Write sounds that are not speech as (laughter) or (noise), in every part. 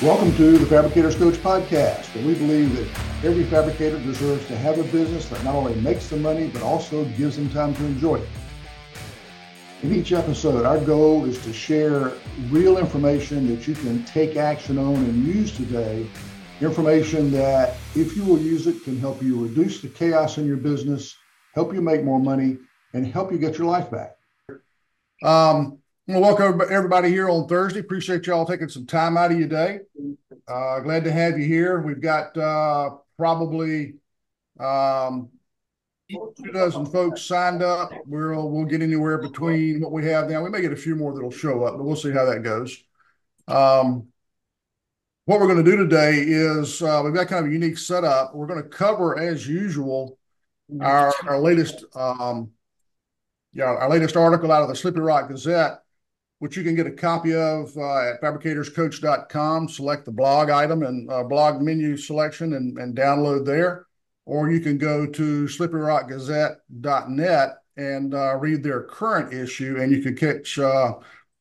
Welcome to the Fabricators Coach podcast, and we believe that every fabricator deserves to have a business that not only makes them money, but also gives them time to enjoy it. In each episode, our goal is to share real information that you can take action on and use today. Information that, if you will use it, can help you reduce the chaos in your business, help you make more money, and help you get your life back. Um, welcome everybody here on Thursday. Appreciate y'all taking some time out of your day. Uh, glad to have you here. We've got uh, probably um, two dozen folks signed up. We'll we'll get anywhere between what we have now. We may get a few more that'll show up, but we'll see how that goes. Um, what we're going to do today is uh, we've got kind of a unique setup. We're going to cover, as usual, our our latest um, yeah our latest article out of the Slippery Rock Gazette which you can get a copy of uh, at fabricatorscoach.com. Select the blog item and uh, blog menu selection and, and download there. Or you can go to slipperyrockgazette.net and uh, read their current issue, and you can catch uh,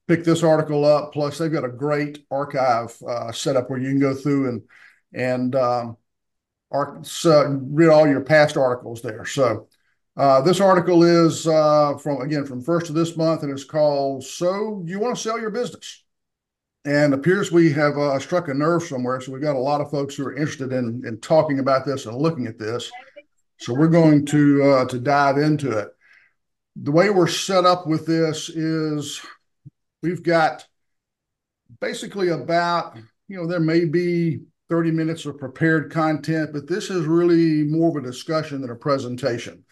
pick this article up. Plus, they've got a great archive uh, setup where you can go through and and um, read all your past articles there. So uh, this article is uh, from again from first of this month, and it's called "So You Want to Sell Your Business." And appears we have uh, struck a nerve somewhere, so we've got a lot of folks who are interested in in talking about this and looking at this. So we're going to uh, to dive into it. The way we're set up with this is we've got basically about you know there may be 30 minutes of prepared content, but this is really more of a discussion than a presentation.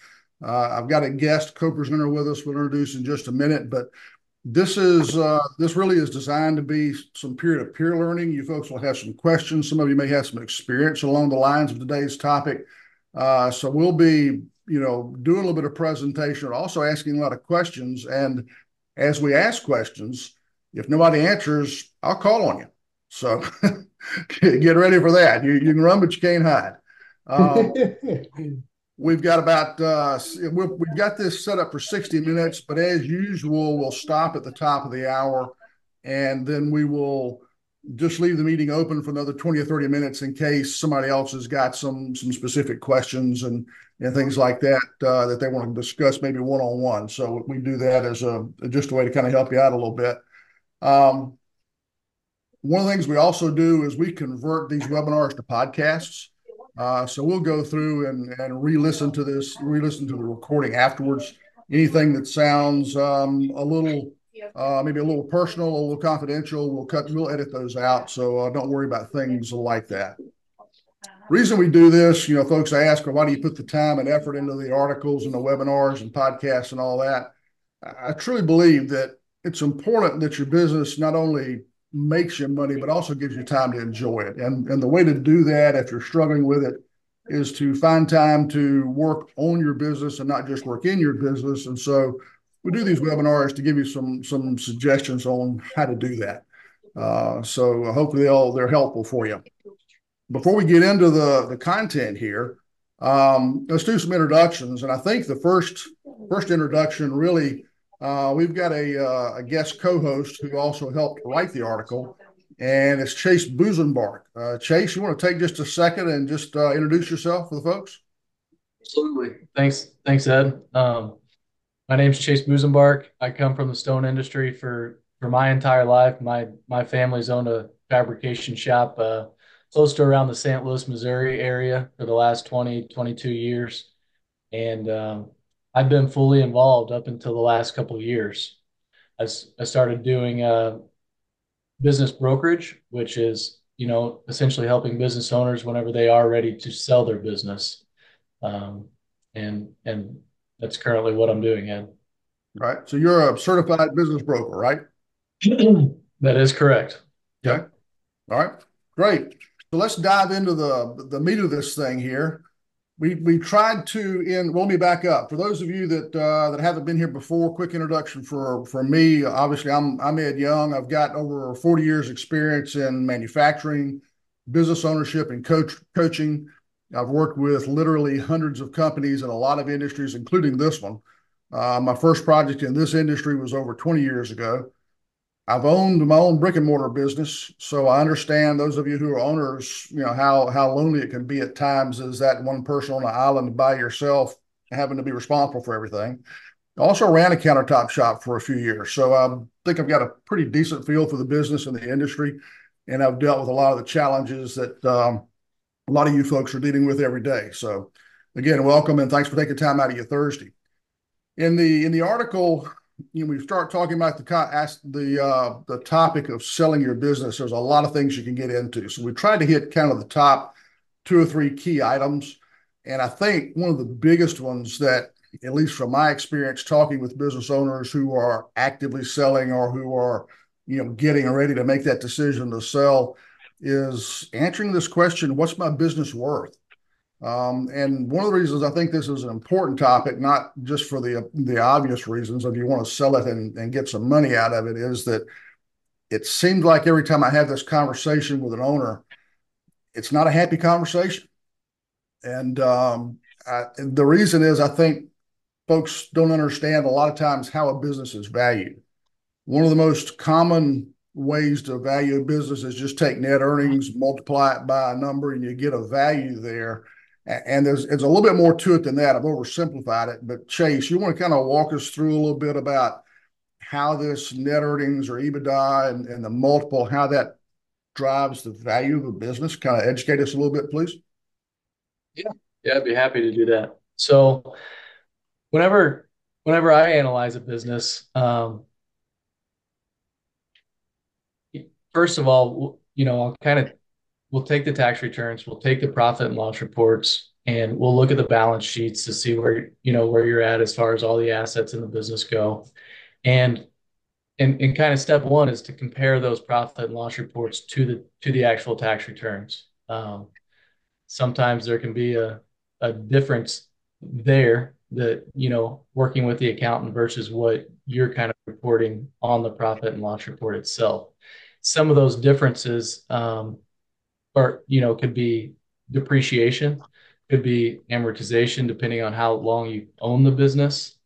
Uh, I've got a guest, Coker's Center with us. We'll introduce in just a minute, but this is uh, this really is designed to be some peer-to-peer learning. You folks will have some questions. Some of you may have some experience along the lines of today's topic. Uh, so we'll be, you know, doing a little bit of presentation, also asking a lot of questions. And as we ask questions, if nobody answers, I'll call on you. So (laughs) get ready for that. You, you can run, but you can't hide. Um, (laughs) We've got about uh, we've got this set up for 60 minutes, but as usual, we'll stop at the top of the hour, and then we will just leave the meeting open for another 20 or 30 minutes in case somebody else has got some some specific questions and and things like that uh, that they want to discuss maybe one on one. So we do that as a just a way to kind of help you out a little bit. Um, one of the things we also do is we convert these webinars to podcasts. Uh, so we'll go through and, and re-listen to this, re-listen to the recording afterwards. Anything that sounds um, a little, uh, maybe a little personal, a little confidential, we'll cut, we'll edit those out. So uh, don't worry about things like that. Reason we do this, you know, folks ask, well, why do you put the time and effort into the articles and the webinars and podcasts and all that? I truly believe that it's important that your business not only makes you money, but also gives you time to enjoy it. And, and the way to do that, if you're struggling with it, is to find time to work on your business and not just work in your business. And so we do these webinars to give you some some suggestions on how to do that. Uh, so hopefully they'll they're helpful for you. Before we get into the the content here, um, let's do some introductions. And I think the first first introduction really uh, we've got a, uh, a guest co-host who also helped write the article, and it's Chase Busenbark. Uh, Chase, you want to take just a second and just uh, introduce yourself for the folks? Absolutely. Thanks. Thanks, Ed. Um, my name's Chase Busenbark. I come from the stone industry for for my entire life. My my family's owned a fabrication shop uh, close to around the St. Louis, Missouri area for the last 20, 22 years. And um, I've been fully involved up until the last couple of years. I, I started doing uh, business brokerage, which is you know essentially helping business owners whenever they are ready to sell their business, um, and and that's currently what I'm doing. Ed. Right. So you're a certified business broker, right? (clears throat) that is correct. Okay. All right. Great. So let's dive into the the meat of this thing here we we tried to in well let me back up. For those of you that uh, that haven't been here before quick introduction for for me. Obviously i'm i'm ed young. I've got over 40 years experience in manufacturing business ownership and coach coaching. I've worked with literally hundreds of companies in a lot of industries including this one. Uh, my first project in this industry was over 20 years ago I've owned my own brick and mortar business, so I understand those of you who are owners, you know, how how lonely it can be at times as that one person on an island by yourself having to be responsible for everything. I also ran a countertop shop for a few years, so I think I've got a pretty decent feel for the business and the industry, and I've dealt with a lot of the challenges that um, a lot of you folks are dealing with every day. So, again, welcome and thanks for taking time out of your Thursday. In the in the article you know, we start talking about the the uh, the topic of selling your business. There's a lot of things you can get into. So we tried to hit kind of the top two or three key items, and I think one of the biggest ones that, at least from my experience talking with business owners who are actively selling or who are, you know, getting ready to make that decision to sell, is answering this question: What's my business worth? Um, and one of the reasons I think this is an important topic, not just for the the obvious reasons of you want to sell it and, and get some money out of it, is that it seems like every time I have this conversation with an owner, it's not a happy conversation. And um, I, the reason is I think folks don't understand a lot of times how a business is valued. One of the most common ways to value a business is just take net earnings, multiply it by a number, and you get a value there. And there's it's a little bit more to it than that. I've oversimplified it, but Chase, you want to kind of walk us through a little bit about how this net earnings or EBITDA and, and the multiple, how that drives the value of a business. Kind of educate us a little bit, please. Yeah, yeah, I'd be happy to do that. So, whenever whenever I analyze a business, um, first of all, you know, I'll kind of we'll take the tax returns, we'll take the profit and loss reports, and we'll look at the balance sheets to see where you know where you're at as far as all the assets in the business go. And and, and kind of step one is to compare those profit and loss reports to the to the actual tax returns. Um, sometimes there can be a, a difference there that you know working with the accountant versus what you're kind of reporting on the profit and loss report itself. Some of those differences um, or you know could be depreciation could be amortization depending on how long you own the business.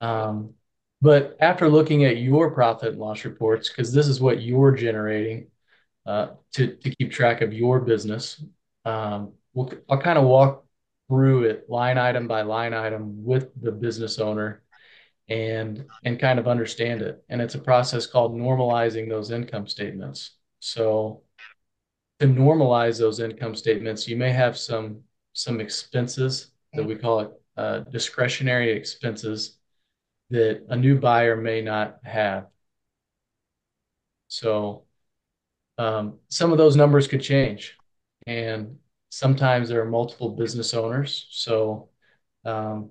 Um, but after looking at your profit and loss reports because this is what you're generating uh, to, to keep track of your business um, we'll, i'll kind of walk through it line item by line item with the business owner and and kind of understand it. And it's a process called normalizing those income statements. So to normalize those income statements, you may have some some expenses that we call it uh, discretionary expenses that a new buyer may not have. So um, some of those numbers could change, and sometimes there are multiple business owners. So um,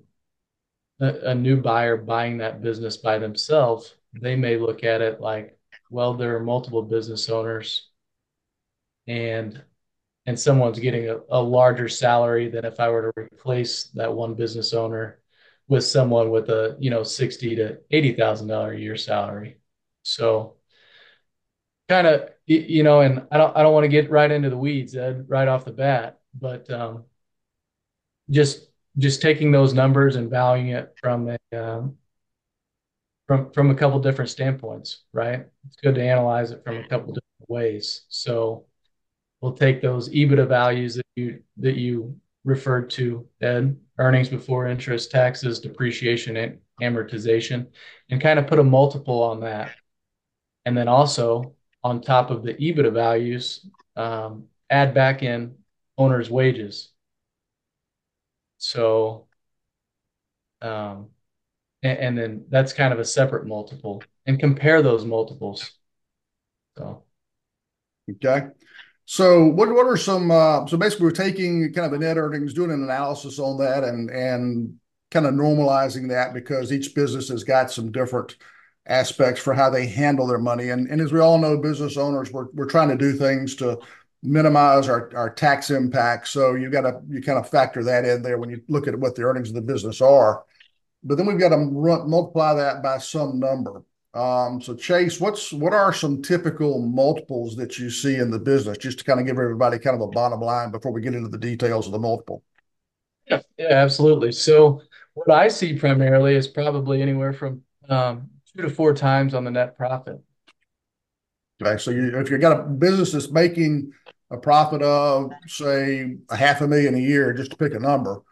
a, a new buyer buying that business by themselves, they may look at it like, well, there are multiple business owners and and someone's getting a, a larger salary than if I were to replace that one business owner with someone with a you know sixty to eighty thousand dollar a year salary. So kind of you know, and I don't I don't want to get right into the weeds, Ed, right off the bat, but um, just just taking those numbers and valuing it from a um, from from a couple different standpoints, right? It's good to analyze it from a couple different ways. So we'll take those EBITDA values that you that you referred to, Ed, earnings before interest, taxes, depreciation, and amortization, and kind of put a multiple on that. And then also on top of the EBITDA values, um, add back in owner's wages. So, um, and, and then that's kind of a separate multiple and compare those multiples. So, okay. So what what are some uh, so basically we're taking kind of the net earnings, doing an analysis on that and and kind of normalizing that because each business has got some different aspects for how they handle their money. And and as we all know, business owners, we're we're trying to do things to minimize our, our tax impact. So you got to you kind of factor that in there when you look at what the earnings of the business are. But then we've got to multiply that by some number. Um, so Chase, what's what are some typical multiples that you see in the business, just to kind of give everybody kind of a bottom line before we get into the details of the multiple? Yeah, yeah, absolutely. So what I see primarily is probably anywhere from um, two to four times on the net profit. Okay, so you, if you've got a business that's making a profit of, say, a half a million a year, just to pick a number,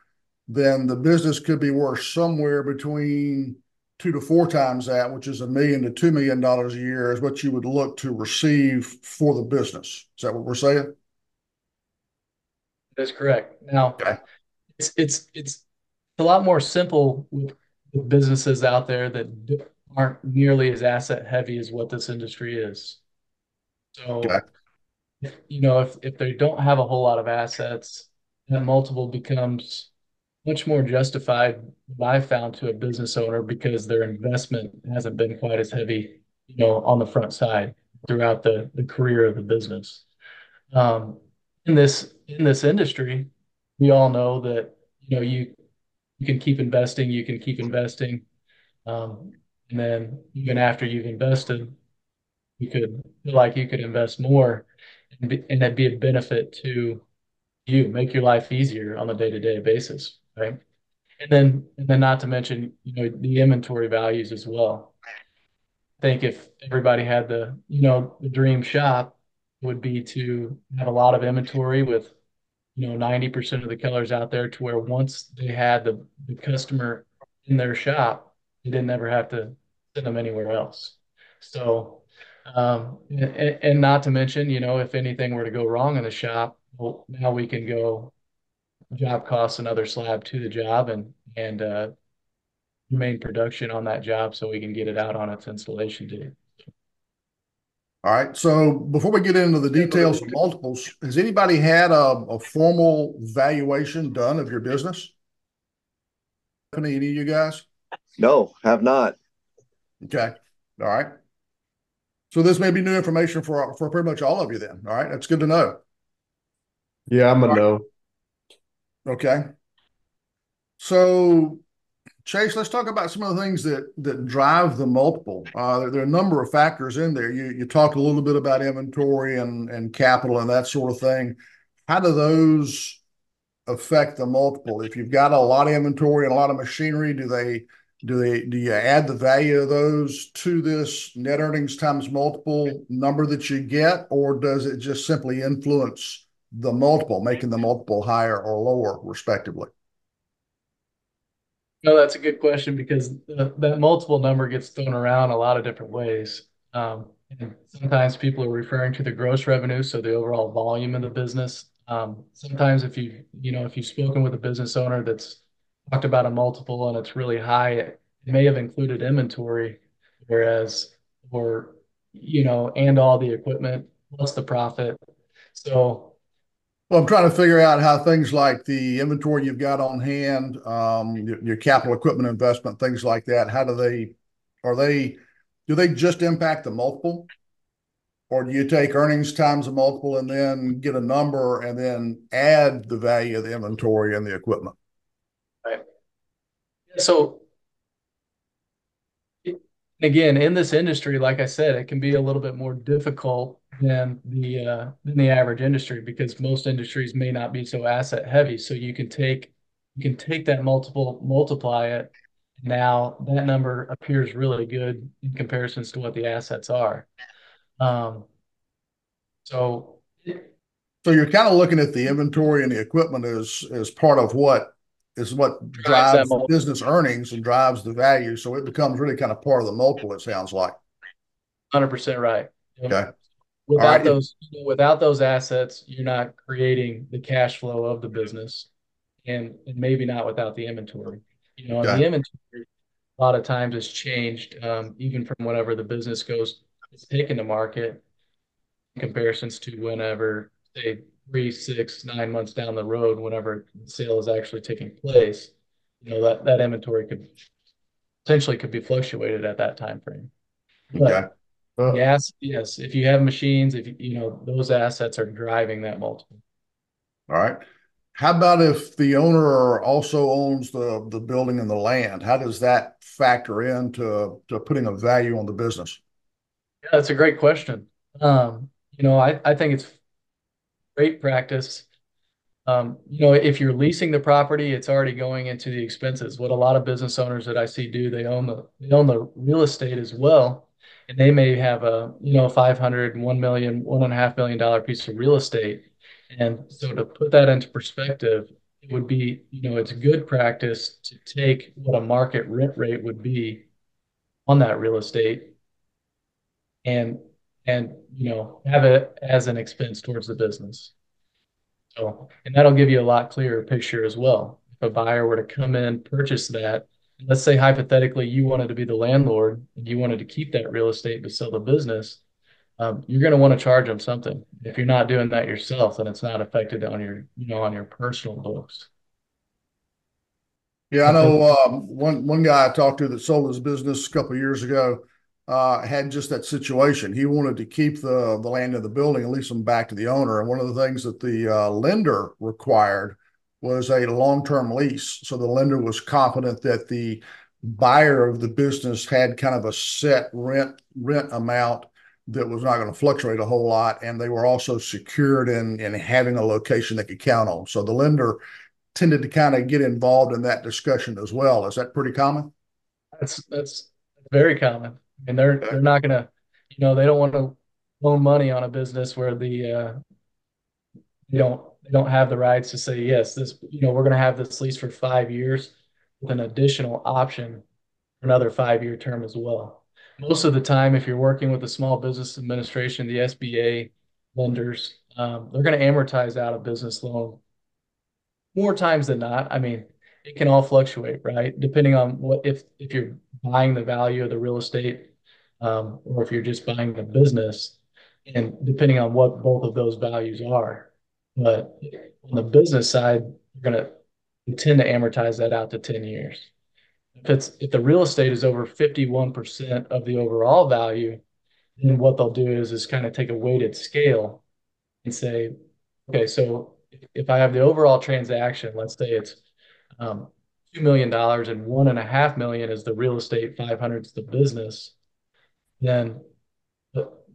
then the business could be worth somewhere between two to four times that, which is a million to two million dollars a year, is what you would look to receive for the business. Is that what we're saying? That's correct. Now, Okay. it's it's it's a lot more simple with, businesses out there that aren't nearly as asset heavy as what this industry is. So, Okay. you know, if if they don't have a whole lot of assets, that multiple becomes much more justified, I found to a business owner because their investment hasn't been quite as heavy, you know, on the front side throughout the the career of the business. Um, in this in this industry, we all know that you know you you can keep investing, you can keep investing, um, and then even after you've invested, you could feel like you could invest more, and be, and that'd be a benefit to you, make your life easier on a day-to-day basis, right? And then and then not to mention, you know, the inventory values as well. I think if everybody had the, you know, the dream shop would be to have a lot of inventory with you know 90% of the colors out there to where once they had the, the customer in their shop they didn't ever have to send them anywhere else so um, and, and not to mention you know if anything were to go wrong in the shop well now we can go job costs another slab to the job and and uh, remain production on that job so we can get it out on its installation date All right. So before we get into the details of multiples, has anybody had a, a formal valuation done of your business? Any of you guys? No, have not. Okay. All right. So this may be new information for for pretty much all of you then. All right. That's good to know. Yeah, I'm a All right. Okay. So Chase, let's talk about some of the things that that drive the multiple. Uh, there, there are a number of factors in there. You you talked a little bit about inventory and and capital and that sort of thing. How do those affect the multiple? If you've got a lot of inventory and a lot of machinery, do they do they do you add the value of those to this net earnings times multiple number that you get, or does it just simply influence the multiple, making the multiple higher or lower, respectively? No, that's a good question because the, that multiple number gets thrown around a lot of different ways. Um, and sometimes people are referring to the gross revenue, so the overall volume of the business. Um, sometimes if you, you know, if you've spoken with a business owner that's talked about a multiple and it's really high, it may have included inventory, whereas, or, you know, and all the equipment plus the profit. So Well, I'm trying to figure out how things like the inventory you've got on hand, um, your, your capital equipment investment, things like that, how do they, are they, do they just impact the multiple? Or do you take earnings times a multiple and then get a number and then add the value of the inventory and the equipment? Right. So again, in this industry, like I said, it can be a little bit more difficult than the uh, than the average industry because most industries may not be so asset heavy. So you can take you can take that multiple, multiply it. Now that number appears really good in comparisons to what the assets are. Um, so So you're kind of looking at the inventory and the equipment as, as part of what is what drives business earnings and drives the value. So it becomes really kind of part of the multiple, it sounds like. 100% right. Yep. Okay. Without right. those, without those assets, you're not creating the cash flow of the business, and, and maybe not without the inventory. You know, Okay. the inventory a lot of times has changed, um, even from whenever the business goes is taken to market in comparisons to whenever, say, three, six, nine months down the road, whenever the sale is actually taking place. You know, that that inventory could potentially could be fluctuated at that time frame. But Okay. Uh, Yes, yes. If you have machines, if you, you know, those assets are driving that multiple. All right. How about if the owner also owns the, the building and the land? How does that factor into to putting a value on the business? Yeah, that's a great question. Um, you know, I, I think it's great practice. Um, you know, if you're leasing the property, it's already going into the expenses. What a lot of business owners that I see do, they own the they own the real estate as well. and they may have a you know 500 1 million one and a half million dollar piece of real estate and so to put that into perspective it would be you know it's good practice to take what a market rent rate would be on that real estate and and you know have it as an expense towards the business so and that'll give you a lot clearer picture as well if a buyer were to come in purchase that let's say hypothetically you wanted to be the landlord and you wanted to keep that real estate but sell the business, um, you're going to want to charge them something. If you're not doing that yourself, then it's not affected on your, you know, on your personal books. Yeah, I know um, one one guy I talked to that sold his business a couple years ago uh, had just that situation. He wanted to keep the the land of the building and lease them back to the owner. And one of the things that the uh, lender required was a long-term lease. So the lender was confident that the buyer of the business had kind of a set rent rent amount that was not going to fluctuate a whole lot, and they were also secured in in having a location they could count on. So the lender tended to kind of get involved in that discussion as well. Is that pretty common? That's that's very common. And they're they're not gonna, you know, they don't want to loan money on a business where the uh, you don't they don't have the rights to say yes this you know we're going to have this lease for five years with an additional option for another five year term as well. Most of the time if you're working with the small business administration the sba lenders um, they're going to amortize out a business loan more times than not. I mean it can all fluctuate right? Depending on what if if you're buying the value of the real estate or if you're just buying the business and depending on what both of those values are but on the business side, you're gonna tend to amortize that out to 10 years. If it's if the real estate is over 51% of the overall value, then what they'll do is is kind of take a weighted scale and say, okay, so if I have the overall transaction, let's say it's um, $2 million and one and a half million is the real estate, 500 is the business, then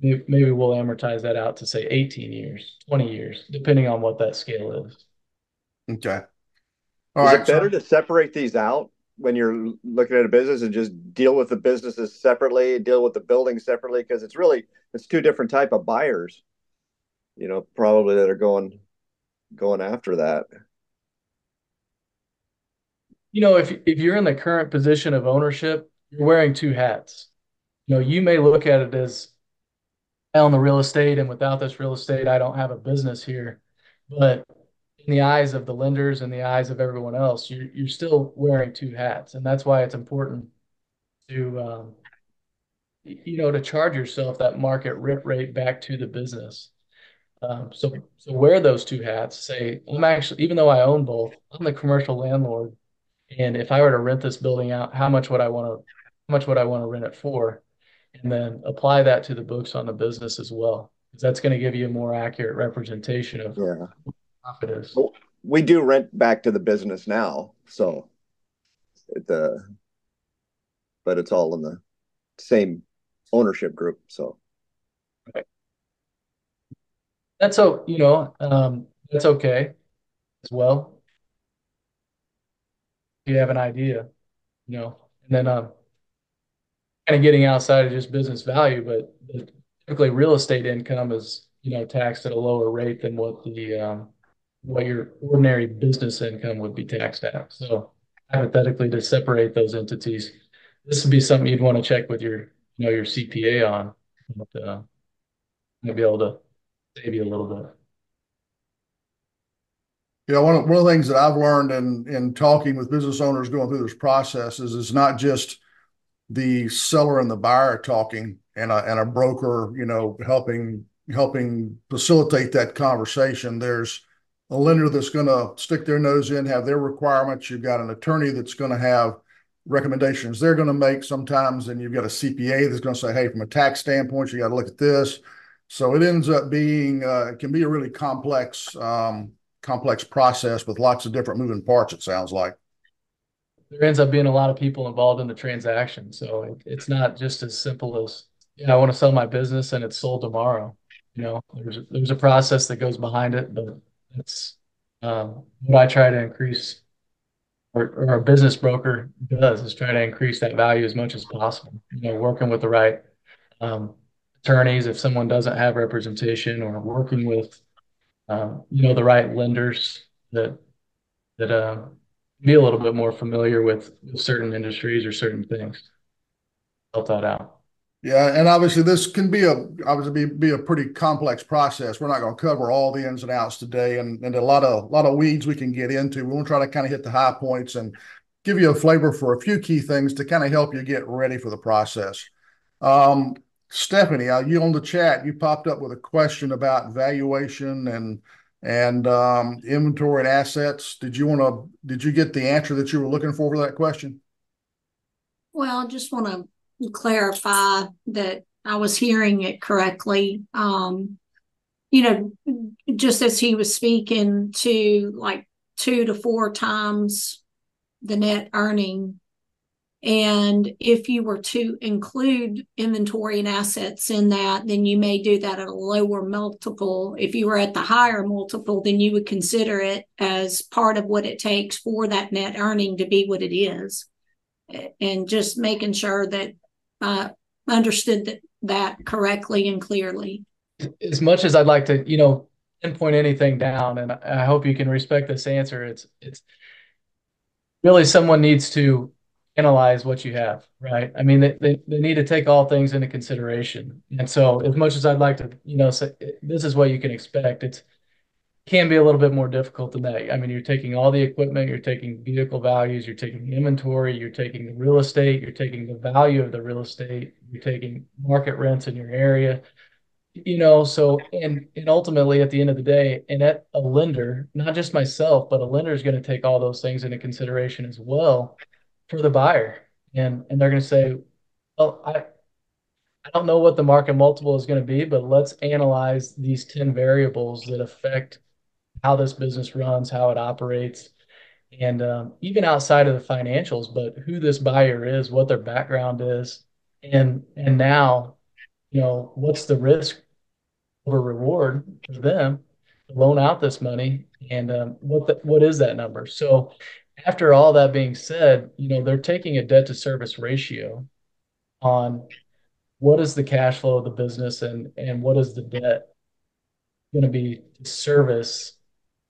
maybe we'll amortize that out to say 18 years, 20 years, depending on what that scale is. Okay. All is right, it better so, to separate these out when you're looking at a business and just deal with the businesses separately, deal with the building separately? Because it's really it's two different type of buyers, you know, probably that are going going after that. You know, if if you're in the current position of ownership, you're wearing two hats. You know, you may look at it as own the real estate, and without this real estate, I don't have a business here. But in the eyes of the lenders and the eyes of everyone else, you're you're still wearing two hats, and that's why it's important to um, you know to charge yourself that market rip rate back to the business. Um, so so wear those two hats. Say I'm actually even though I own both, I'm the commercial landlord, and if I were to rent this building out, how much would I want to how much would I want to rent it for? And then apply that to the books on the business as well. Because that's going to give you a more accurate representation of yeah. profit is. We do rent back to the business now, so the uh, but it's all in the same ownership group. So right. that's so you know um, that's okay as well. If you have an idea, you know, and then um, kind of getting outside of just business value, but typically real estate income is you know taxed at a lower rate than what the um, what your ordinary business income would be taxed at. So hypothetically, to separate those entities, this would be something you'd want to check with your you know your CPA on, but uh, might be able to save you a little bit. Yeah, one of, one of the things that I've learned in in talking with business owners going through this process is it's not just the seller and the buyer talking and a, and a broker, you know, helping helping facilitate that conversation. There's a lender that's going to stick their nose in, have their requirements. You've got an attorney that's going to have recommendations they're going to make sometimes, and you've got a CPA that's going to say, "Hey, from a tax standpoint, you got to look at this." So it ends up being uh, it can be a really complex um, complex process with lots of different moving parts. It sounds like there ends up being a lot of people involved in the transaction. So it, it's not just as simple as, yeah, I want to sell my business and it's sold tomorrow. You know, there's there's a process that goes behind it, but um, what I try to increase, or, or a business broker does, is try to increase that value as much as possible. You know, working with the right um, attorneys if someone doesn't have representation or working with, um, you know, the right lenders that that uh, be a little bit more familiar with, certain industries or certain things. Help that out. Yeah, and obviously this can be a obviously be, be a pretty complex process. We're not going to cover all the ins and outs today, and, and a lot of a lot of weeds we can get into. We want to try to kind of hit the high points and give you a flavor for a few key things to kind of help you get ready for the process. Um, Stephanie, uh, you on the chat, you popped up with a question about valuation and and um, inventory and assets. Did you want to? Did you get the answer that you were looking for for that question? Well, I just want to clarify that I was hearing it correctly. Um, you know, just as he was speaking to like two to four times the net earning. And if you were to include inventory and assets in that, then you may do that at a lower multiple. If you were at the higher multiple, then you would consider it as part of what it takes for that net earning to be what it is. And just making sure that uh, understood that, that correctly and clearly. As much as I'd like to, you know, pinpoint anything down, and I hope you can respect this answer, it's it's really someone needs to analyze what you have, right? I mean, they, they, they need to take all things into consideration. And so as much as I'd like to, you know, say this is what you can expect, it's can be a little bit more difficult than that. I mean, you're taking all the equipment, you're taking vehicle values, you're taking inventory, you're taking the real estate, you're taking the value of the real estate, you're taking market rents in your area. You know, so and and ultimately at the end of the day, and at a lender, not just myself, but a lender is going to take all those things into consideration as well for the buyer. And and they're going to say, well, I I don't know what the market multiple is going to be, but let's analyze these 10 variables that affect how this business runs, how it operates, and um, even outside of the financials, but who this buyer is, what their background is, and and now, you know, what's the risk or reward for them to loan out this money, and um, what the, what is that number? So, after all that being said, you know, they're taking a debt to service ratio on what is the cash flow of the business and and what is the debt going to be to service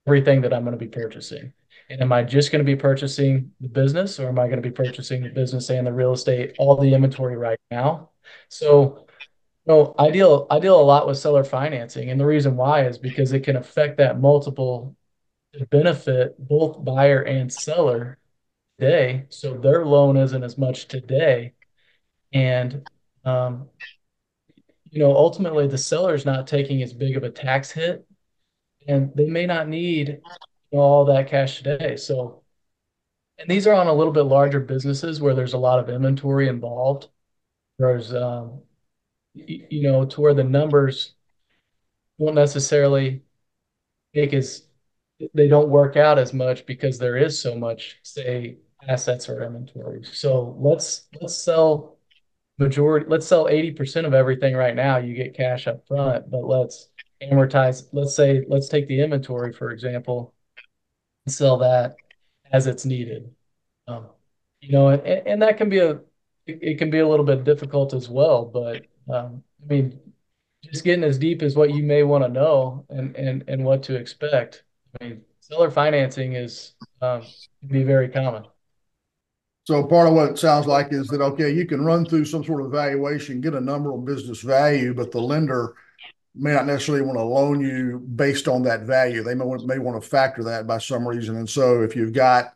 everything that I'm going to be purchasing. And am I just going to be purchasing the business or am I going to be purchasing the business and the real estate, all the inventory right now? So, know, I deal I deal a lot with seller financing. And the reason why is because it can affect that multiple to benefit both buyer and seller today. So their loan isn't as much today. And um, you know, ultimately the seller is not taking as big of a tax hit and they may not need all that cash today. So, and these are on a little bit larger businesses where there's a lot of inventory involved. There's, um, you know, to where the numbers won't necessarily make as they don't work out as much because there is so much, say, assets or inventory. So let's let's sell majority. Let's sell eighty percent of everything right now. You get cash up front, but let's amortize. Let's say, let's take the inventory, for example, and sell that as it's needed. Um, you know, and, and that can be a, it can be a little bit difficult as well, but um, I mean, just getting as deep as what you may want to know and, and, and what to expect. I mean, seller financing is, um, be very common. So part of what it sounds like is that, okay, you can run through some sort of valuation, get a number of business value, but the lender may not necessarily want to loan you based on that value. They may want, may want to factor that by some reason. And so if you've got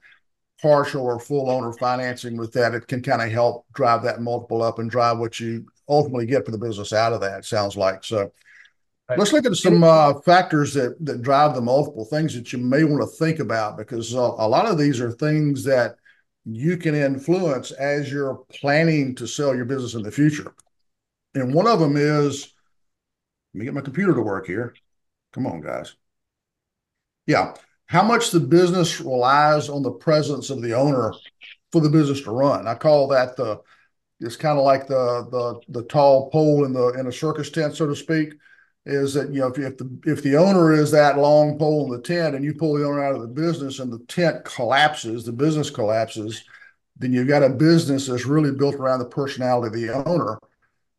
partial or full owner financing with that, it can kind of help drive that multiple up and drive what you ultimately get for the business out of that, sounds like. So right. let's look at some uh, factors that, that drive the multiple, things that you may want to think about, because a, a lot of these are things that you can influence as you're planning to sell your business in the future. And one of them is let me get my computer to work here. Come on, guys. Yeah. How much the business relies on the presence of the owner for the business to run. I call that the it's kind of like the the the tall pole in the in a circus tent, so to speak. Is that you know if, if the if the owner is that long pole in the tent and you pull the owner out of the business and the tent collapses, the business collapses, then you've got a business that's really built around the personality of the owner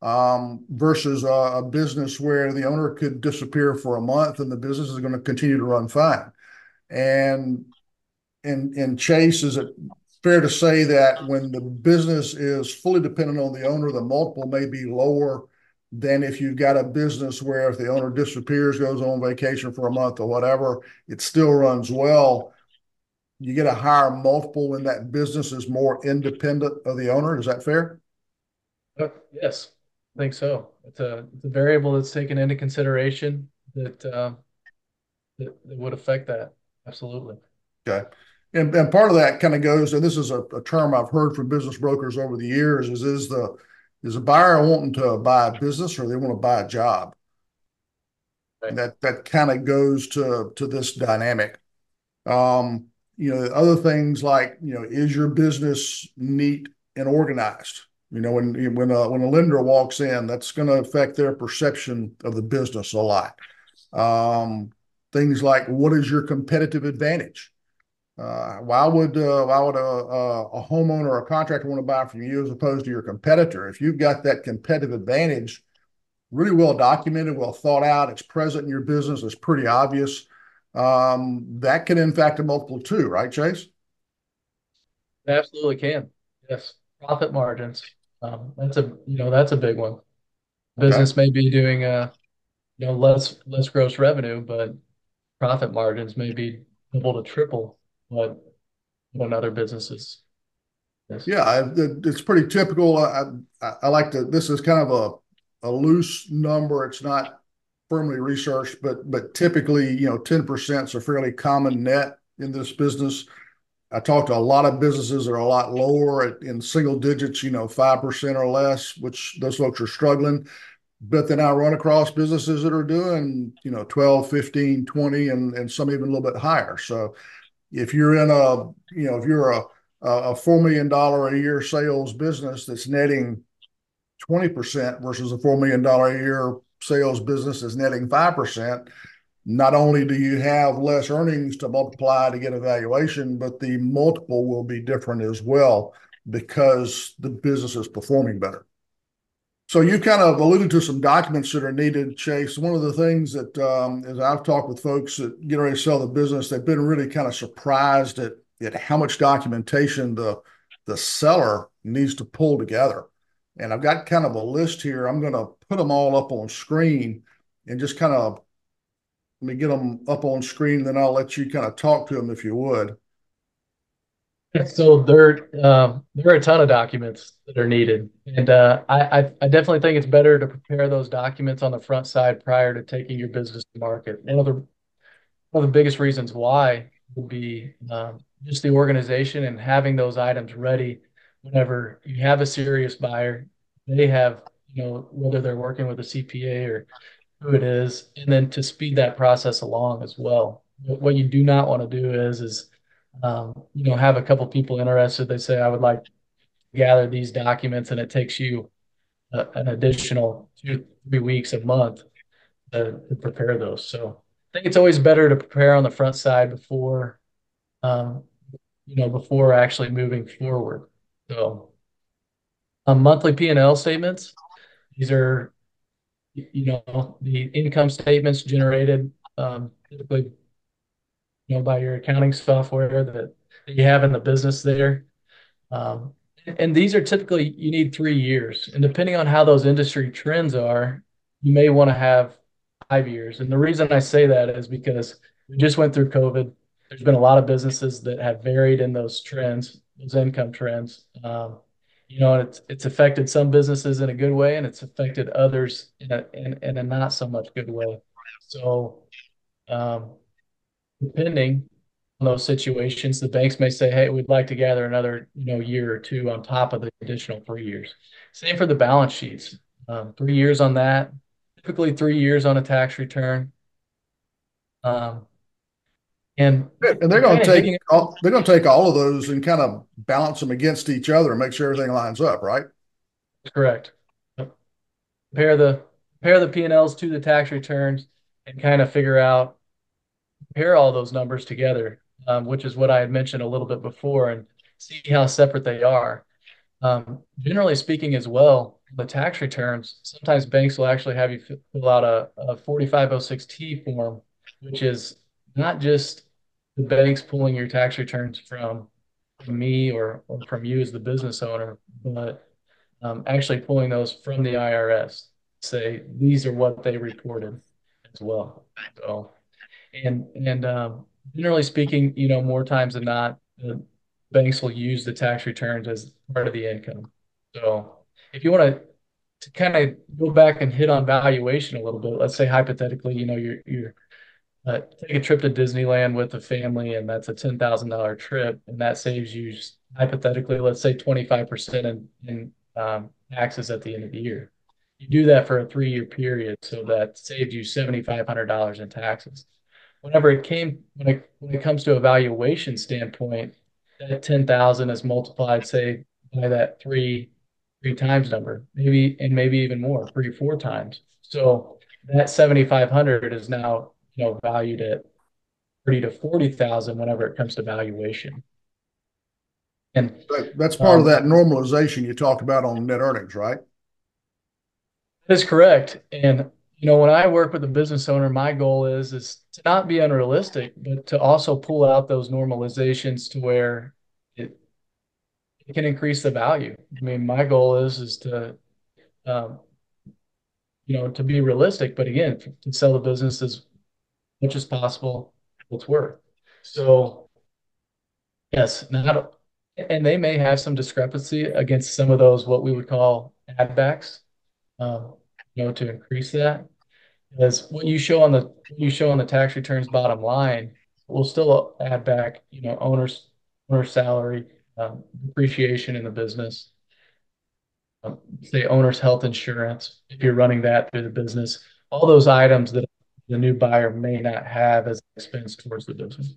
um, versus a, a, business where the owner could disappear for a month and the business is going to continue to run fine. And in in Chase, is it fair to say that when the business is fully dependent on the owner, the multiple may be lower than if you've got a business where if the owner disappears, goes on vacation for a month or whatever, it still runs well. You get a higher multiple when that business is more independent of the owner. Is that fair? Uh, yes. I think so. It's a it's a variable that's taken into consideration that uh, that, that would affect that. Absolutely. Okay. And, and part of that kind of goes, and this is a, a term I've heard from business brokers over the years, is is the is a buyer wanting to buy a business or they want to buy a job? Right. That that kind of goes to to this dynamic. Um, you know, other things like, you know, is your business neat and organized? You know, when when a, when a lender walks in, that's going to affect their perception of the business a lot. Um, things like what is your competitive advantage? Uh, why would uh, why would a, a, a, homeowner or a contractor want to buy from you as opposed to your competitor? If you've got that competitive advantage, really well documented, well thought out, it's present in your business, it's pretty obvious. Um, that can impact a multiple too, right, Chase? Absolutely can. Yes, profit margins. Um, that's a you know that's a big one. Business okay. may be doing uh you know less less gross revenue, but profit margins may be double to triple what what other businesses. Yes. Yeah, it's pretty typical. I, I, I like to. This is kind of a a loose number. It's not firmly researched, but but typically, you know, ten percent is a fairly common net in this business. I talked to a lot of businesses that are a lot lower at, in single digits, you know, 5% or less, which those folks are struggling. But then I run across businesses that are doing, you know, 12, 15, 20, and, and some even a little bit higher. So if you're in a, you know, if you're a, a $4 million a year sales business that's netting 20% versus a $4 million a year sales business that's netting 5%, not only do you have less earnings to multiply to get a valuation, but the multiple will be different as well because the business is performing better. So you kind of alluded to some documents that are needed, Chase. One of the things that, um, as I've talked with folks that get ready to sell the business, they've been really kind of surprised at, at how much documentation the the seller needs to pull together. And I've got kind of a list here. I'm going to put them all up on screen and just kind of let me get them up on screen, then I'll let you kind of talk to them if you would. So there, um, there are a ton of documents that are needed, and uh, I, I definitely think it's better to prepare those documents on the front side prior to taking your business to market. One of the one of the biggest reasons why would be um, just the organization and having those items ready whenever you have a serious buyer. They have, you know, whether they're working with a CPA or who it is, and then to speed that process along as well. What you do not want to do is is um, you know have a couple people interested. They say I would like to gather these documents, and it takes you a, an additional two three weeks a month to, to, prepare those. So I think it's always better to prepare on the front side before um, you know before actually moving forward. So um, monthly P and L statements. These are you know, the income statements generated um, typically, you know, by your accounting software that, you have in the business there. Um, and these are typically you need three years, and depending on how those industry trends are, you may want to have five years. And the reason I say that is because we just went through COVID. There's been a lot of businesses that have varied in those trends, those income trends. Um, you know, it's it's affected some businesses in a good way, and it's affected others in a in, in a not so much good way. So, um, depending on those situations, the banks may say, "Hey, we'd like to gather another you know year or two on top of the additional three years." Same for the balance sheets. Um, three years on that, typically three years on a tax return. Um, and and they're going to take all, they're going to take all of those and kind of balance them against each other and make sure everything lines up, right? Correct. Compare the compare the P and Ls to the tax returns and kind of figure out compare all those numbers together, um, which is what I had mentioned a little bit before, and see how separate they are. Generally speaking as well, the tax returns, sometimes banks will actually have you fill out a 4506-T form, which is not just the banks pulling your tax returns from me or from you as the business owner, but actually pulling those from the IRS, say these are what they reported as well. And and uh, generally speaking, you know, more times than not, the banks will use the tax returns as part of the income. So if you want to to kind of go back and hit on valuation a little bit, let's say hypothetically, you know, you you uh, take a trip to Disneyland with a family, and that's a $10,000 trip, and that saves you, hypothetically, let's say 25% in um, taxes at the end of the year. You do that for a three-year period, so that saved you $7,500 in taxes. Whenever it came when it when it comes to a valuation standpoint, that 10,000 is multiplied, say, by that three three times number, maybe and maybe even more, three or four times. So that 7,500 is now you know valued at $30,000-$40,000 whenever it comes to valuation. And that's part of um, that normalization you talked about on net earnings, right? That is correct. You know, when I work with a business owner, my goal is is to not be unrealistic, but to also pull out those normalizations to where it it can increase the value. I mean, my goal is is to um, you know, to be realistic, but again, to sell the business as much as possible it's worth. so Yes. Not, and they may have some discrepancy against some of those, what we would call add backs, um, you know, to increase that. Because what you show on the you show on the tax returns bottom line will still add back you know owner's salary, um, depreciation in the business, um, say, owner's health insurance, if you're running that through the business. All those items that the new buyer may not have as expense towards the business.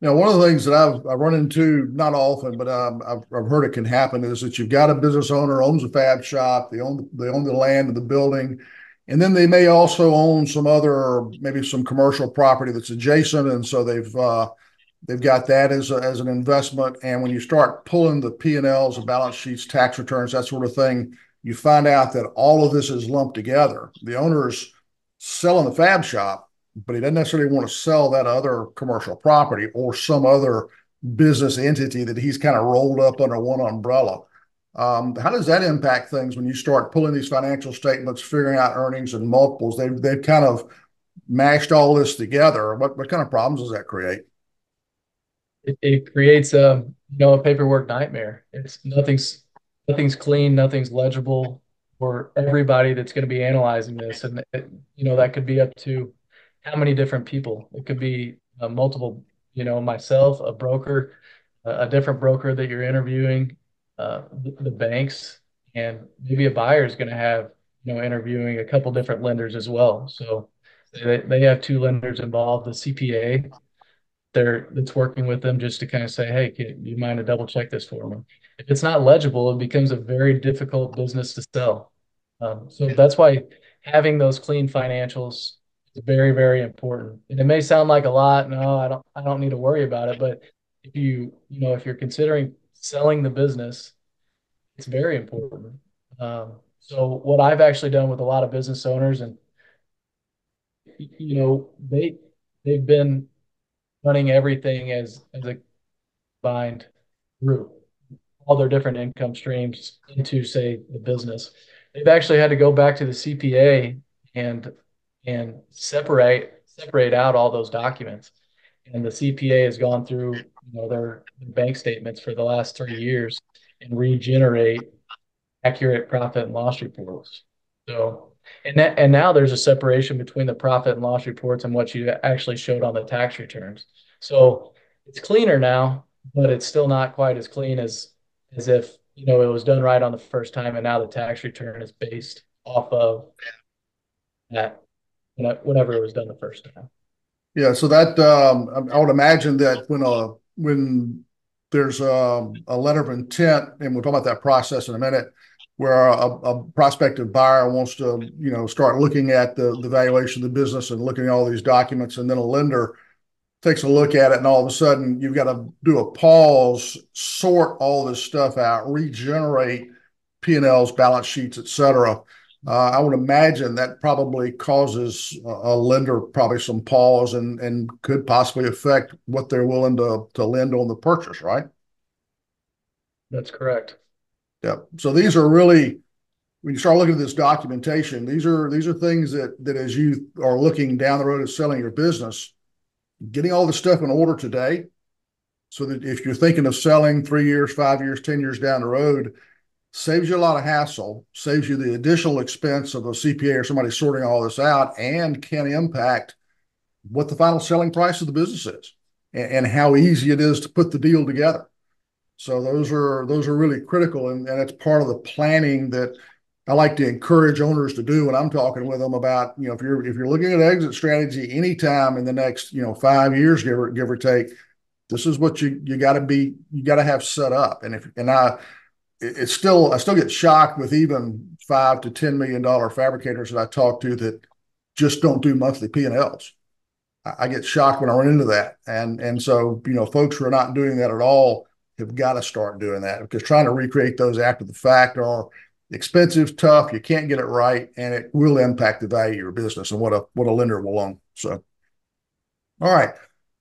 Now, one of the things that I've I run into, not often, but um, I've I've heard it can happen, is that you've got a business owner owns a fab shop, they own they own the land and the building, and then they may also own some other, maybe some commercial property that's adjacent, and so they've uh, they've got that as an investment. And when you start pulling the P&Ls, the balance sheets, tax returns, that sort of thing, you find out that all of this is lumped together. The owner's selling the fab shop, but he doesn't necessarily want to sell that other commercial property or some other business entity that he's kind of rolled up under one umbrella. Um, how does that impact things when you start pulling these financial statements, figuring out earnings and multiples? They've kind of mashed all this together. What what kind of problems does that create? It creates a you know a paperwork nightmare. It's nothing's nothing's clean, nothing's legible for everybody that's going to be analyzing this. And it, you know that could be up to how many different people? It could be uh, multiple, you know, myself, a broker, a different broker that you're interviewing, the banks, and maybe a buyer is going to have you know interviewing a couple different lenders as well. So say they have two lenders involved, the CPA that's working with them just to kind of say, "Hey, do you mind to double-check this for me?" If it's not legible, it becomes a very difficult business to sell. Um so that's why having those clean financials is very, very important. And it may sound like a lot, "No, I don't I don't need to worry about it." But if you you know if you're considering selling the business, it's very important. Um, so what I've actually done with a lot of business owners, and you know they they've been running everything as as a combined group, all their different income streams into, say, the business. They've actually had to go back to the CPA and and separate separate out all those documents. And the CPA has gone through you know their bank statements for the last three years and regenerate accurate profit and loss reports. So and that, and now there's a separation between the profit and loss reports and what you actually showed on the tax returns. So it's cleaner now, but it's still not quite as clean as as if you know it was done right on the first time, and now the tax return is based off of that, whatever it was done the first time. Yeah. So that um, I would imagine that when a when there's a a, letter of intent, and we'll talk about that process in a minute, where a prospective buyer wants to you know start looking at the the valuation of the business and looking at all these documents, and then a lender takes a look at it, and all of a sudden you've got to do a pause, sort all this stuff out, regenerate P&Ls, balance sheets, et cetera. Uh, I would imagine that probably causes a lender probably some pause and and could possibly affect what they're willing to to lend on the purchase, right? That's correct. Yeah. So these are really, when you start looking at this documentation, these are these are things that that as you are looking down the road of selling your business, getting all the stuff in order today, so that if you're thinking of selling three years, five years, 10 years down the road, saves you a lot of hassle, saves you the additional expense of a CPA or somebody sorting all this out, and can impact what the final selling price of the business is and how easy it is to put the deal together. So those are those are really critical, and it's part of the planning that I like to encourage owners to do when I'm talking with them about, you know, if you're if you're looking at exit strategy anytime in the next, you know, five years, give or give or take, this is what you you gotta be you got to have set up. And if and I still I still get shocked with even five to ten million dollar fabricators that I talk to that just don't do monthly P&Ls. I get shocked when I run into that. And and so, you know, folks who are not doing that at all have got to start doing that, because trying to recreate those after the fact are expensive, tough, you can't get it right, and it will impact the value of your business and what a what a lender will own. So, all right,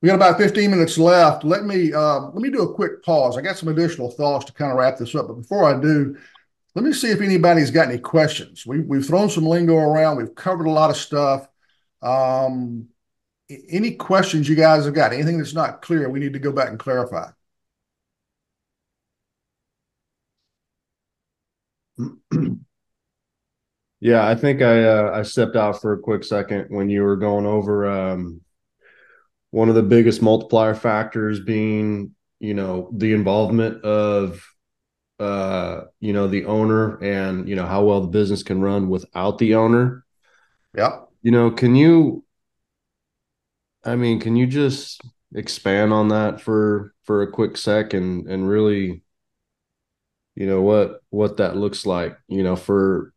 we got about 15 minutes left. Let me um, let me do a quick pause. I got some additional thoughts to kind of wrap this up, but before I do, let me see if anybody's got any questions. We, we've thrown some lingo around. We've covered a lot of stuff. Um, any questions you guys have got? Anything that's not clear, we need to go back and clarify? (clears throat) Yeah, I think uh, I stepped out for a quick second when you were going over um, one of the biggest multiplier factors being, you know, the involvement of, uh you know, the owner and, you know, how well the business can run without the owner. Yep. You know, can you, I mean, can you just expand on that for for a quick sec and and really, you know, what what that looks like, you know, for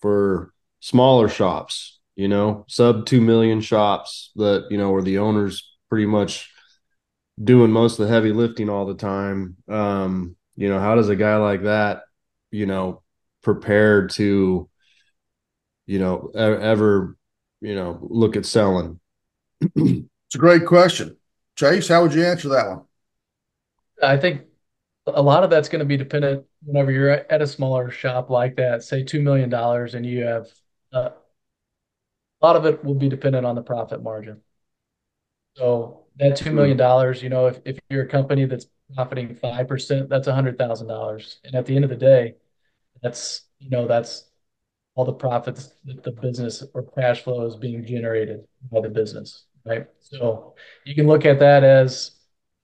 for smaller shops, you know, sub 2 million shops that, you know, where the owner's pretty much doing most of the heavy lifting all the time? Um, you know, how does a guy like that, you know, prepare to, you know, ever, you know, look at selling? It's a great question. Chase, how would you answer that one? I think a lot of that's gonna be dependent whenever you're at a smaller shop like that, say, $2 million, and you have uh, a lot of it will be dependent on the profit margin. So that $2 million, hmm. you know, if if you're a company that's profiting 5%, that's $100,000. And at the end of the day, that's, you know, that's all the profits that the business or cash flow is being generated by the business, right? So you can look at that as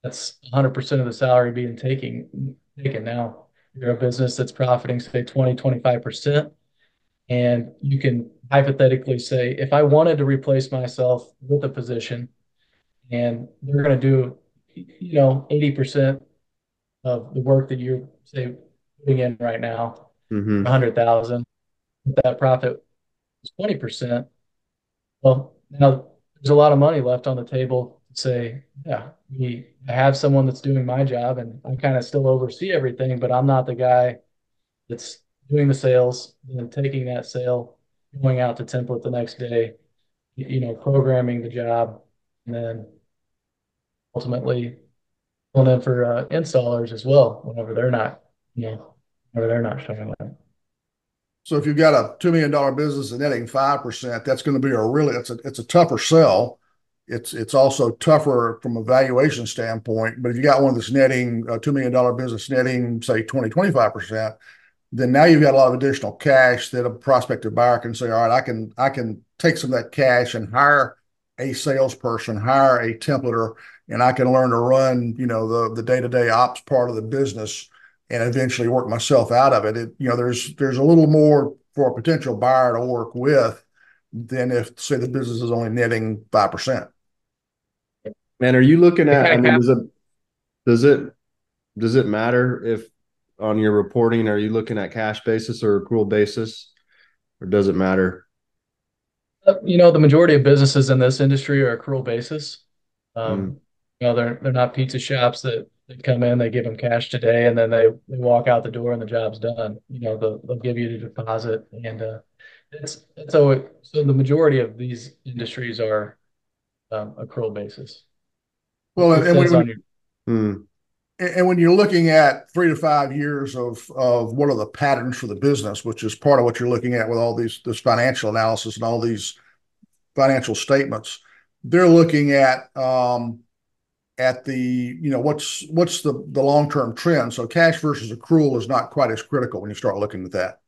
that's 100% of the salary being taken. Now, you're a business that's profiting, say, 20%-25%, and you can hypothetically say, "If I wanted to replace myself with a position, and they're gonna do, you know, 80% of the work that you're, say, putting in right now- Mm-hmm... $100,000, that profit is 20%, well, now there's a lot of money left on the table to say, "Yeah, I have someone that's doing my job, and I kind of still oversee everything, but I'm not the guy that's doing the sales, and taking that sale, going out to template the next day, you know, programming the job, and then ultimately going in for installers as well, whenever they're not, you know, whenever they're not showing up. So if you've got a $2 million business and netting 5%, that's gonna be a really... It's a it's a tougher sell. It's it's also tougher from a valuation standpoint, but if you got one that's netting a $2 million business, netting, say, 20%-25%, then now you've got a lot of additional cash that a prospective buyer can say, "All right, I can I can take some of that cash and hire a salesperson, hire a templater, and I can learn to run, you know, the the day-to-day ops part of the business and eventually work myself out of it." You know, there's there's a little more for a potential buyer to work with than if, say, the business is only netting 5%. Man, are you looking at, (laughs) I mean, does it matter if on your reporting, are you looking at cash basis or accrual basis, or does it matter? You know, the majority of businesses in this industry are accrual basis. Um, mm. You know, they're they're not pizza shops that they come in, they give them cash today, and then they they walk out the door and the job's done. You know, they'll, they'll give you the deposit, and uh, it's so so the majority of these industries are um, accrual basis. Well, and, and when, your, hmm. and when you're looking at three to five years of of what are the patterns for the business, which is part of what you're looking at with all these this financial analysis and all these financial statements, they're looking at um, at the you know what's what's the the long term trend. So cash versus accrual is not quite as critical when you start looking at that.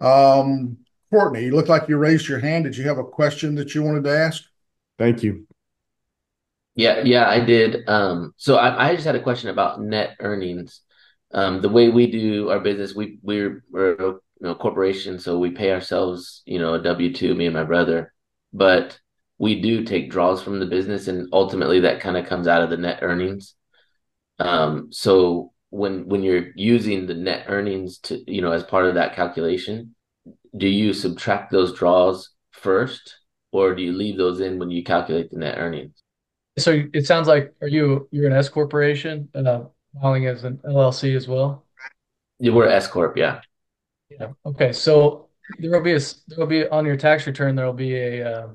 Um, Courtney, you look like you raised your hand. Did you have a question that you wanted to ask? Thank you. Yeah, yeah, I did. Um, so I, I just had a question about net earnings. Um, the way we do our business, we we're, we're a you know, corporation, so we pay ourselves, you know, a W two, me and my brother. But we do take draws from the business, and ultimately that kind of comes out of the net earnings. Um, so when when you're using the net earnings to you know as part of that calculation, do you subtract those draws first, or do you leave those in when you calculate the net earnings? So it sounds like are you you're an S corporation, uh, filing as an LLC as well? Yeah, we're S corp, yeah. Yeah. Okay. So there will be a there will be on your tax return there will be a uh, I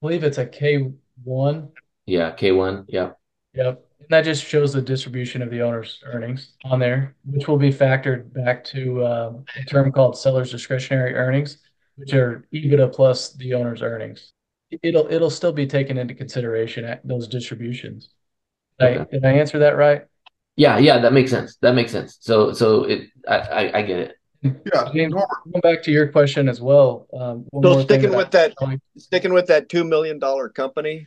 believe it's a K one. Yeah, K one. Yep. Yep. And that just shows the distribution of the owner's earnings on there, which will be factored back to uh, a term called seller's discretionary earnings, which are EBITDA plus the owner's earnings. It'll it'll still be taken into consideration at those distributions. Okay. I, did I answer that right? Yeah, yeah, that makes sense. That makes sense. So so it I I, I get it. Yeah. (laughs) James, going back to your question as well. Um, so sticking with that, sticking with that two million dollar company,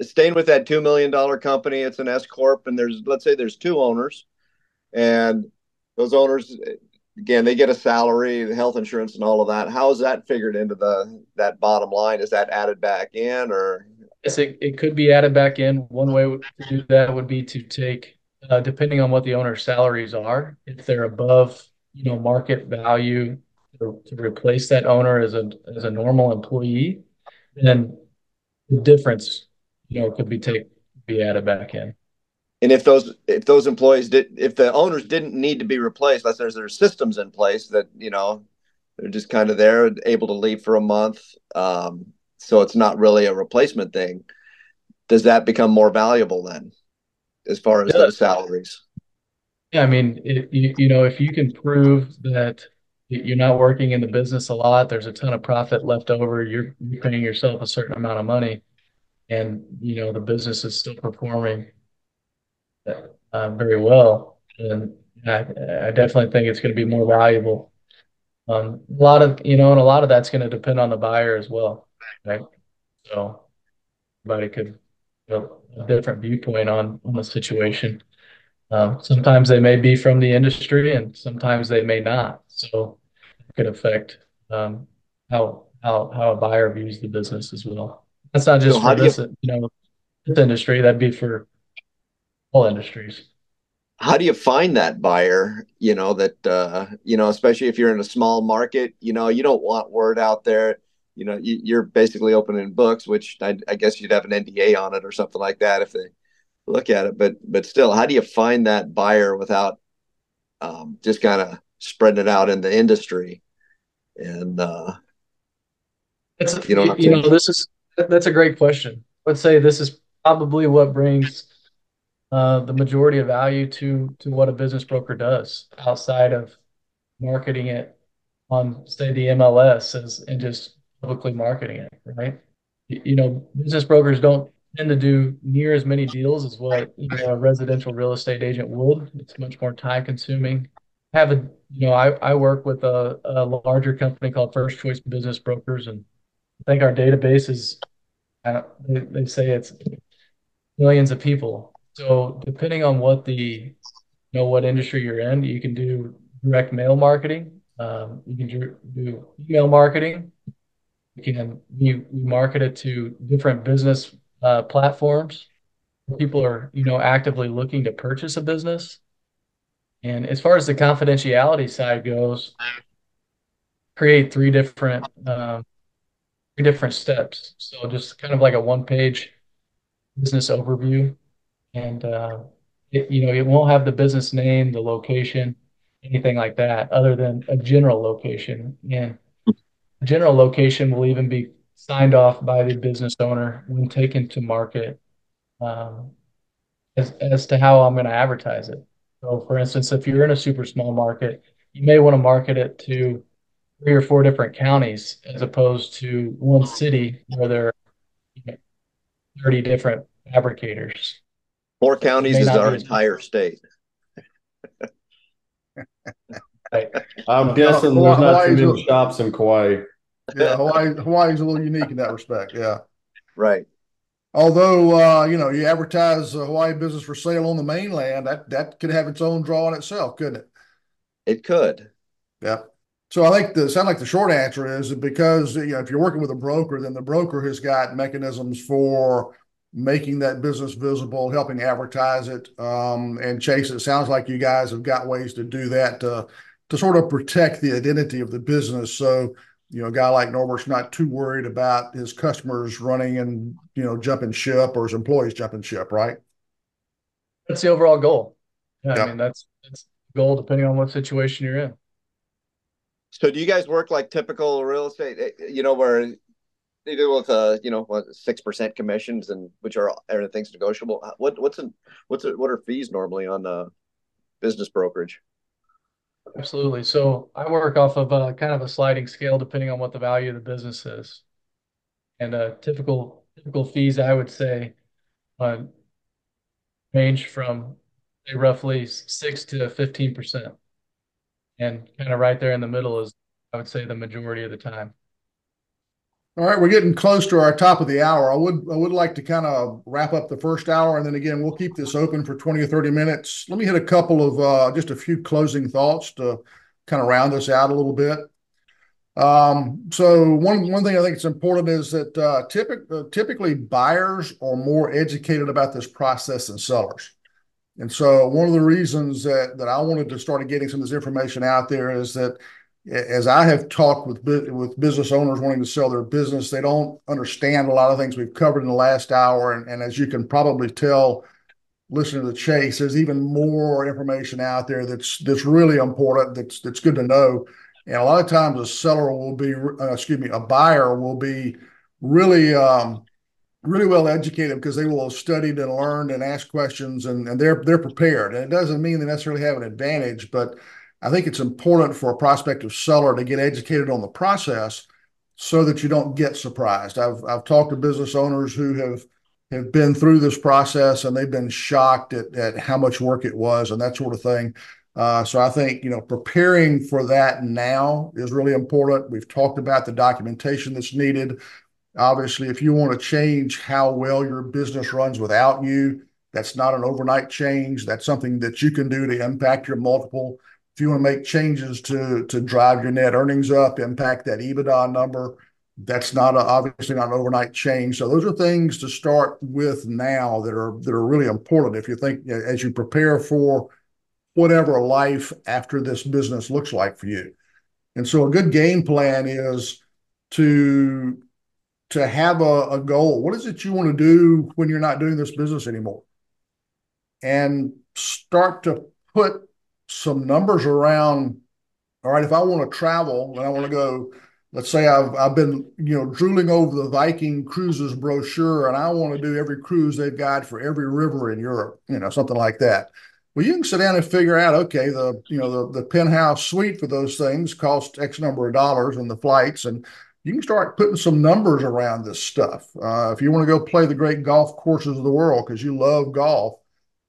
staying with that two million dollar company, it's an S corp, and there's let's say there's two owners, and those owners again they get a salary, the health insurance, and all of that. How is that figured into the that bottom line? Is that added back in, or yes, it, it could be added back in. One way to do that would be to take, uh, depending on what the owner's salaries are, if they're above you know market value to, to replace that owner as a as a normal employee, then the difference you know could be take be added back in. And if those if those employees did if the owners didn't need to be replaced, let's say there's systems in place that you know they're just kind of there, able to leave for a month, um, so it's not really a replacement thing. Does that become more valuable then, as far as those salaries? Yeah, I mean, it, you, you know, if you can prove that you're not working in the business a lot, there's a ton of profit left over, you're, you're paying yourself a certain amount of money, and you know the business is still performing uh, very well, and I, I definitely think it's going to be more valuable. Um, a lot of you know, and a lot of that's going to depend on the buyer as well, right? So, everybody could know, a different viewpoint on on the situation. Um, sometimes they may be from the industry, and sometimes they may not. So it could affect um, how how how a buyer views the business as well. That's not just so for this, you, you know, this industry. That'd be for all industries. How do you find that buyer? You know that uh, you know, especially if you're in a small market. You know, you don't want word out there. You know, you, are basically opening books, which I, I guess you'd have an NDA on it or something like that if they look at it. But but still, how do you find that buyer without um, just kind of spreading it out in the industry? And uh, it's you know you know this is that's a great question. Let's say this is probably what brings uh, the majority of value to to what a business broker does outside of marketing it on say the MLS as, and just publicly marketing it, right? You know, business brokers don't tend to do near as many deals as what you know, a residential real estate agent would. It's much more time consuming. Have a you know I, I work with a, a larger company called First Choice Business Brokers, and I think our database is they, they say it's millions of people. So depending on what the you know what industry you're in, you can do direct mail marketing. Um, you can do, email marketing. You can we, we market it to different business uh, platforms. People are, you know, actively looking to purchase a business. And as far as the confidentiality side goes, create three different um, three different steps. So just kind of like a one page business overview, and uh, it, you know it won't have the business name, the location, anything like that, other than a general location. And general location will even be signed off by the business owner when taken to market um, as, as to how I'm going to advertise it. So, for instance, if you're in a super small market, you may want to market it to three or four different counties as opposed to one city where there are you know, 30 different fabricators. Four counties is our entire state. right. (laughs) I'm guessing there's not too many shops in Kauai. Yeah, (laughs) Hawaii Hawaii's a little unique in that respect. Yeah. Right. Although uh, you know, you advertise Hawaii business for sale on the mainland, that that could have its own draw in itself, couldn't it? It could. Yeah. So I think the sound like the short answer is because you know if you're working with a broker, then the broker has got mechanisms for making that business visible, helping advertise it, um, and Chase it. Sounds like you guys have got ways to do that to to sort of protect the identity of the business. So you know, a guy like Norbert's not too worried about his customers running and you know jumping ship or his employees jumping ship, right? That's the overall goal. Yeah, yep. I mean that's that's the goal depending on what situation you're in. So do you guys work like typical real estate, eh, you know, where they do with uh, you know, six percent commissions and which are everything's negotiable? What what's in what's it, what are fees normally on the business brokerage? Absolutely. So I work off of a kind of a sliding scale depending on what the value of the business is. And uh, typical typical fees, I would say, uh, range from say, roughly six to fifteen percent and kind of right there in the middle is I would say the majority of the time. All right, we're getting close to our top of the hour. I would I would like to kind of wrap up the first hour, and then again we'll keep this open for twenty or thirty minutes. Let me hit a couple of uh, just a few closing thoughts to kind of round this out a little bit. Um, so one one thing I think it's important is that uh, typic, uh, typically buyers are more educated about this process than sellers. And so one of the reasons that that I wanted to start getting some of this information out there is that as I have talked with with business owners wanting to sell their business, they don't understand a lot of things we've covered in the last hour. And, and as you can probably tell, listening to the chase, there's even more information out there that's that's really important. That's that's good to know. And a lot of times, a seller will be, uh, excuse me, a buyer will be really um, really well educated because they will have studied and learned and asked questions and, and they're they're prepared. And it doesn't mean they necessarily have an advantage, but I think it's important for a prospective seller to get educated on the process so that you don't get surprised. I've I've talked to business owners who have have been through this process and they've been shocked at, at how much work it was and that sort of thing. Uh, so I think you know preparing for that now is really important. We've talked about the documentation that's needed. Obviously, if you want to change how well your business runs without you, that's not an overnight change. That's something that you can do to impact your multiple. If you want to make changes to to drive your net earnings up, impact that EBITDA number, that's not a, obviously not an overnight change. So those are things to start with now that are that are really important. If you think as you prepare for whatever life after this business looks like for you, and so a good game plan is to to have a, a goal. What is it you want to do when you're not doing this business anymore? And start to put some numbers around. All right, if I want to travel and I want to go, let's say I've I've been you know drooling over the Viking cruises brochure and I want to do every cruise they've got for every river in Europe, you know, something like that. Well, you can sit down and figure out, okay, the you know the the penthouse suite for those things cost X number of dollars and the flights, and you can start putting some numbers around this stuff. Uh, if you want to go play the great golf courses of the world because you love golf,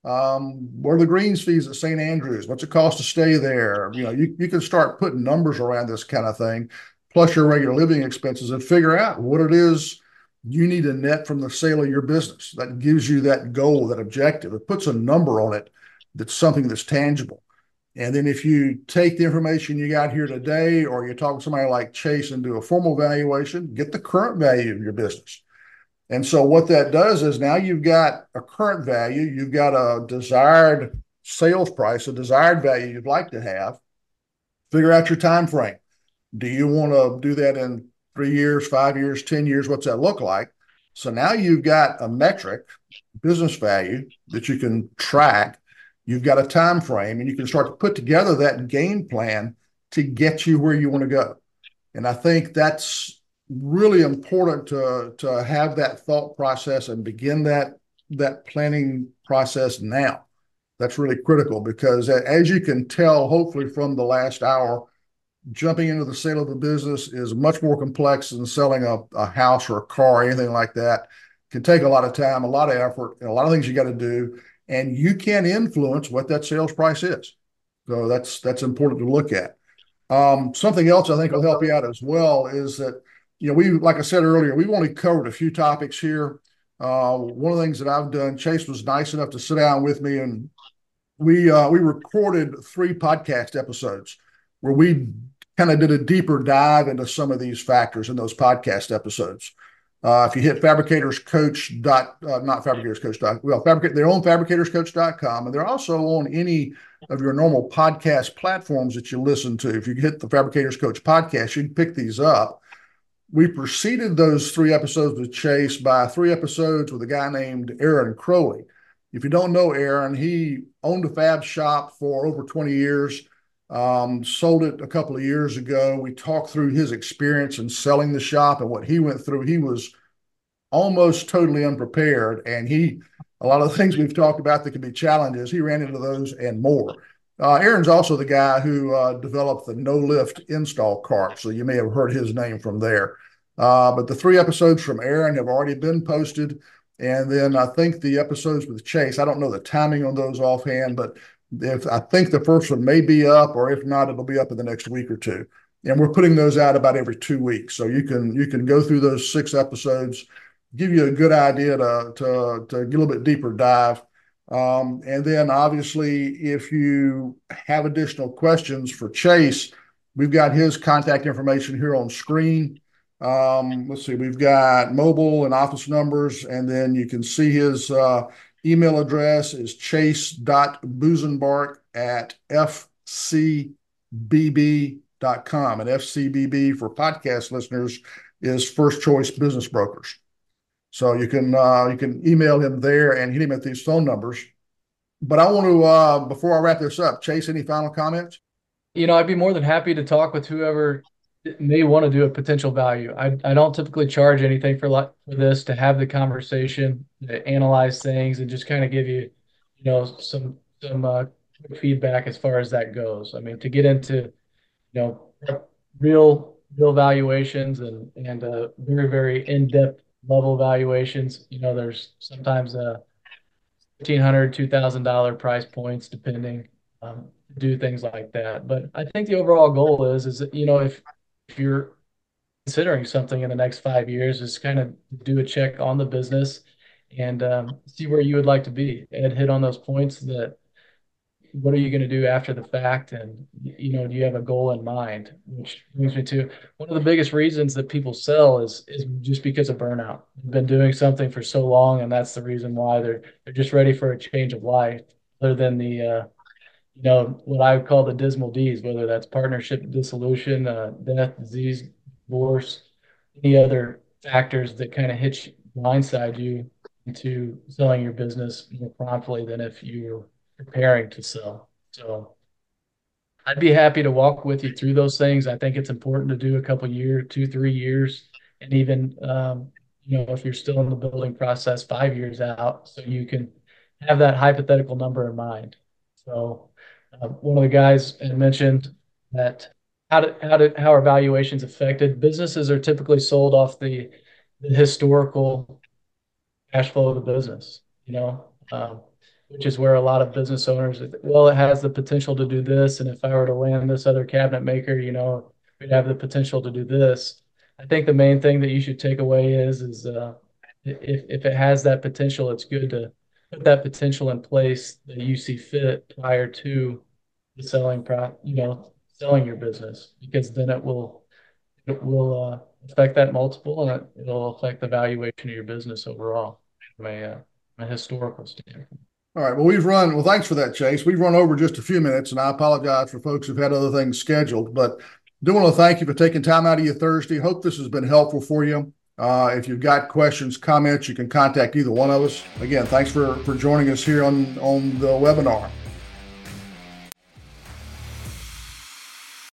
um, what are the greens fees at St. Andrews? What's it cost to stay there? You know, you, you can start putting numbers around this kind of thing, plus your regular living expenses, and figure out what it is you need to net from the sale of your business that gives you that goal, that objective. It puts a number on it that's something that's tangible. And then if you take the information you got here today, or you talk to somebody like Chase and do a formal valuation, get the current value of your business. And so what that does is now you've got a current value, you've got a desired sales price, a desired value you'd like to have. Figure out your time frame. Do you want to do that in three years, five years, 10 years? What's that look like? So now you've got a metric business value that you can track. You've got a time frame, and you can start to put together that game plan to get you where you want to go. And I think that's really important to to have that thought process and begin that that planning process now. That's really critical because as you can tell, hopefully from the last hour, jumping into the sale of a business is much more complex than selling a, a house or a car, or anything like that. It can take a lot of time, a lot of effort, and a lot of things you got to do. And you can influence what that sales price is. So that's that's important to look at. Um, something else I think will help you out as well is that you know we like I said earlier, we've only covered a few topics here. Uh, one of the things that I've done, Chase was nice enough to sit down with me and we uh, we recorded three podcast episodes where we kind of did a deeper dive into some of these factors in those podcast episodes. Uh, if you hit fabricatorscoach dot uh, not fabricatorscoach dot well fabricate their own fabricatorscoach.com and they're also on any of your normal podcast platforms that you listen to. If you hit the Fabricators Coach podcast, you can pick these up. We preceded those three episodes with Chase by three episodes with a guy named Aaron Crowley. If you don't know Aaron, he owned a fab shop for over 20 years, um, sold it a couple of years ago. We talked through his experience in selling the shop and what he went through. He was almost totally unprepared, and he a lot of the (laughs) things we've talked about that could be challenges. He ran into those and more. Uh, Aaron's also the guy who uh, developed the no lift install cart, so you may have heard his name from there. Uh, but the three episodes from Aaron have already been posted. And then I think the episodes with Chase, I don't know the timing on those offhand, but if I think the first one may be up, or if not, it'll be up in the next week or two. And we're putting those out about every two weeks. So you can you can go through those six episodes, give you a good idea to to, to get a little bit deeper dive. Um, and then obviously, if you have additional questions for Chase, we've got his contact information here on screen. Um, let's see, we've got mobile and office numbers, and then you can see his uh, email address is chase.busenbark at fcbb.com. And FCBB for podcast listeners is First Choice Business Brokers. So you can uh, you can email him there and hit him at these phone numbers. But I want to uh, before I wrap this up, Chase, any final comments? You know, I'd be more than happy to talk with whoever may want to do a potential value. I, I don't typically charge anything for like for this to have the conversation, to analyze things, and just kind of give you, you know, some some uh, feedback as far as that goes. I mean, to get into, you know, real real valuations and and uh, very very in depth level valuations. You know, there's sometimes two thousand dollar price points depending. Um, do things like that. But I think the overall goal is is you know if if you're considering something in the next five years, is kind of do a check on the business and um, see where you would like to be. and hit on those points that what are you going to do after the fact? And you know do you have a goal in mind? Which brings me to one of the biggest reasons that people sell is is just because of burnout. They've been doing something for so long and that's the reason why they're they're just ready for a change of life other than the uh, you know, what I would call the dismal D's, whether that's partnership dissolution, uh, death, disease, divorce, any other factors that kind of hit you, blindside you into selling your business more promptly than if you're preparing to sell. So I'd be happy to walk with you through those things. I think it's important to do a couple years, two, three years, and even um, you know if you're still in the building process, five years out, so you can have that hypothetical number in mind. So uh, one of the guys had mentioned that how did, how did how are valuations affected? Businesses are typically sold off the, the historical cash flow of the business, you know, um, which is where a lot of business owners, well, it has the potential to do this, and if I were to land this other cabinet maker, you know, we'd have the potential to do this. I think the main thing that you should take away is is uh, if if it has that potential, it's good to put that potential in place that you see fit prior to the selling pro you know selling your business because then it will it will uh, affect that multiple and it, will affect the valuation of your business overall from a, uh, a historical standpoint. All right. Well, we've run. Well, thanks for that, Chase. We've run over just a few minutes, and I apologize for folks who've had other things scheduled. But do want to thank you for taking time out of your Thursday. Hope this has been helpful for you. Uh, if you've got questions, comments, you can contact either one of us. Again, thanks for, for joining us here on, on the webinar.